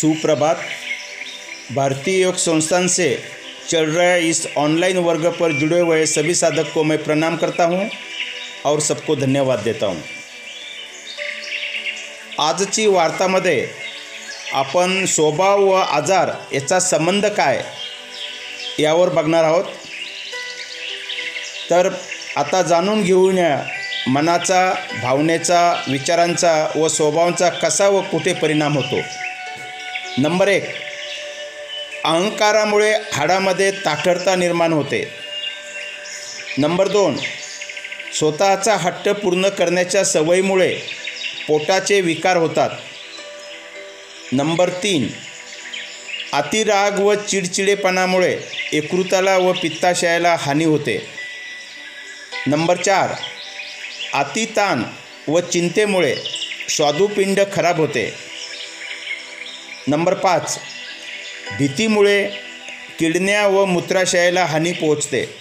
सुप्रभात. भारतीय योग संस्थान से चल रहे इस ऑनलाइन वर्ग पर जुड़े हुए सभी साधक को मैं प्रणाम करता हूँ और सबको धन्यवाद देता हूँ। आजची वार्तामध्ये आपण स्वभाव व आजार याचा संबंध काय यावर बघणार आहोत. तर आता जाणून घेऊया मनाचा भावनेचा विचारांचा व स्वभावांचा कसा व कुठे परिणाम होतो. नंबर एक अहंकारामुळे हाडामध्ये ताठरता निर्माण होते. नंबर दोन स्वतःचा हट्ट पूर्ण करण्याच्या सवयीमुळे पोटाचे विकार होतात. नंबर तीन अतिराग व चिडचिडेपणामुळे यकृताला व पित्ताशयाला हानी होते. नंबर चार अतिताण व चिंतेमुळे स्वादुपिंड खराब होते. नंबर पाच. भीतीमुळे किडण्या व मूत्राशयाला हानी पोहोचते.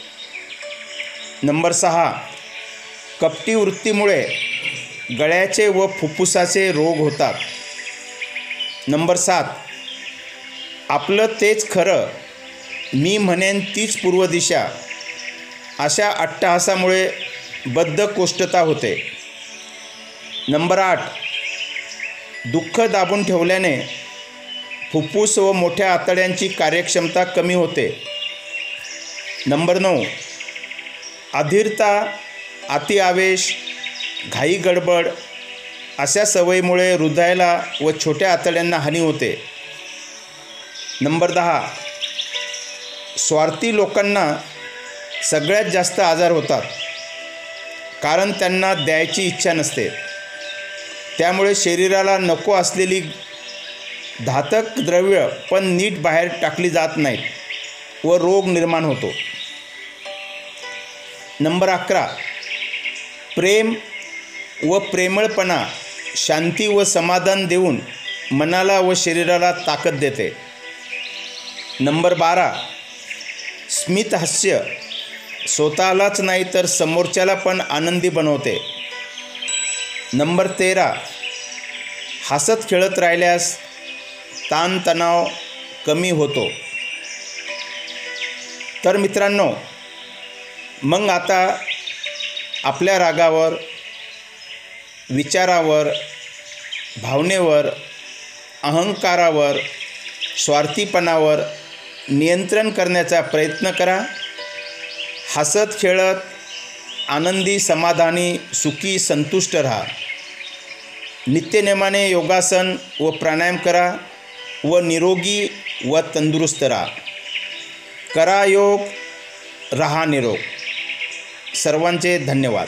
नंबर सहा. कपटी वृत्तीमुळे गळ्याचे व फुफ्फुसाचे रोग होतात. नंबर सात. आपलं तेच खरं मी म्हणेन तीच पूर्व दिशा अशा अट्टहासामुळे बद्धकोष्ठता होते. नंबर आठ. दुःख दाबून ठेवल्याने फुफ्फुस व मोठ्या आतड्यांची कार्यक्षमता कमी होते. नंबर नऊ. अधीरता अतिआवेश घाई गडबड अशा सवयीमुळे हृदयाला व छोट्या आतड्यांना हानी होते. नंबर दहा. स्वार्थी लोकांना सगळ्यात जास्त आजार होतात. कारण त्यांना द्यायची इच्छा नसते. त्यामुळे शरीराला नको असलेली धातक द्रव्य पण नीट बाहेर टाकली जात नाहीत व रोग निर्माण होतो. नंबर अकरा प्रेम व प्रेमळपणा शांती व समाधान देऊन मनाला व शरीराला ताकद देते. नंबर बारा स्मित हास्य स्वतःलाच नाही तर समोरच्याला पण आनंदी बनवते. नंबर तेरा हसत खेळत राहिल्यास ताणतणाव कमी होतो. तर मित्रांनो मग आता आपल्या रागावर विचारावर भावनेवर अहंकारावर स्वार्थीपणावर नियंत्रण करण्याचा प्रयत्न करा. हसत खेळत आनंदी समाधानी सुखी संतुष्ट राहा. नित्यनेमाने योगासन व प्राणायाम करा. व निरोगी व तंदुरुस्त राहा. करा योग रहा निरोग. सर्वांचे धन्यवाद.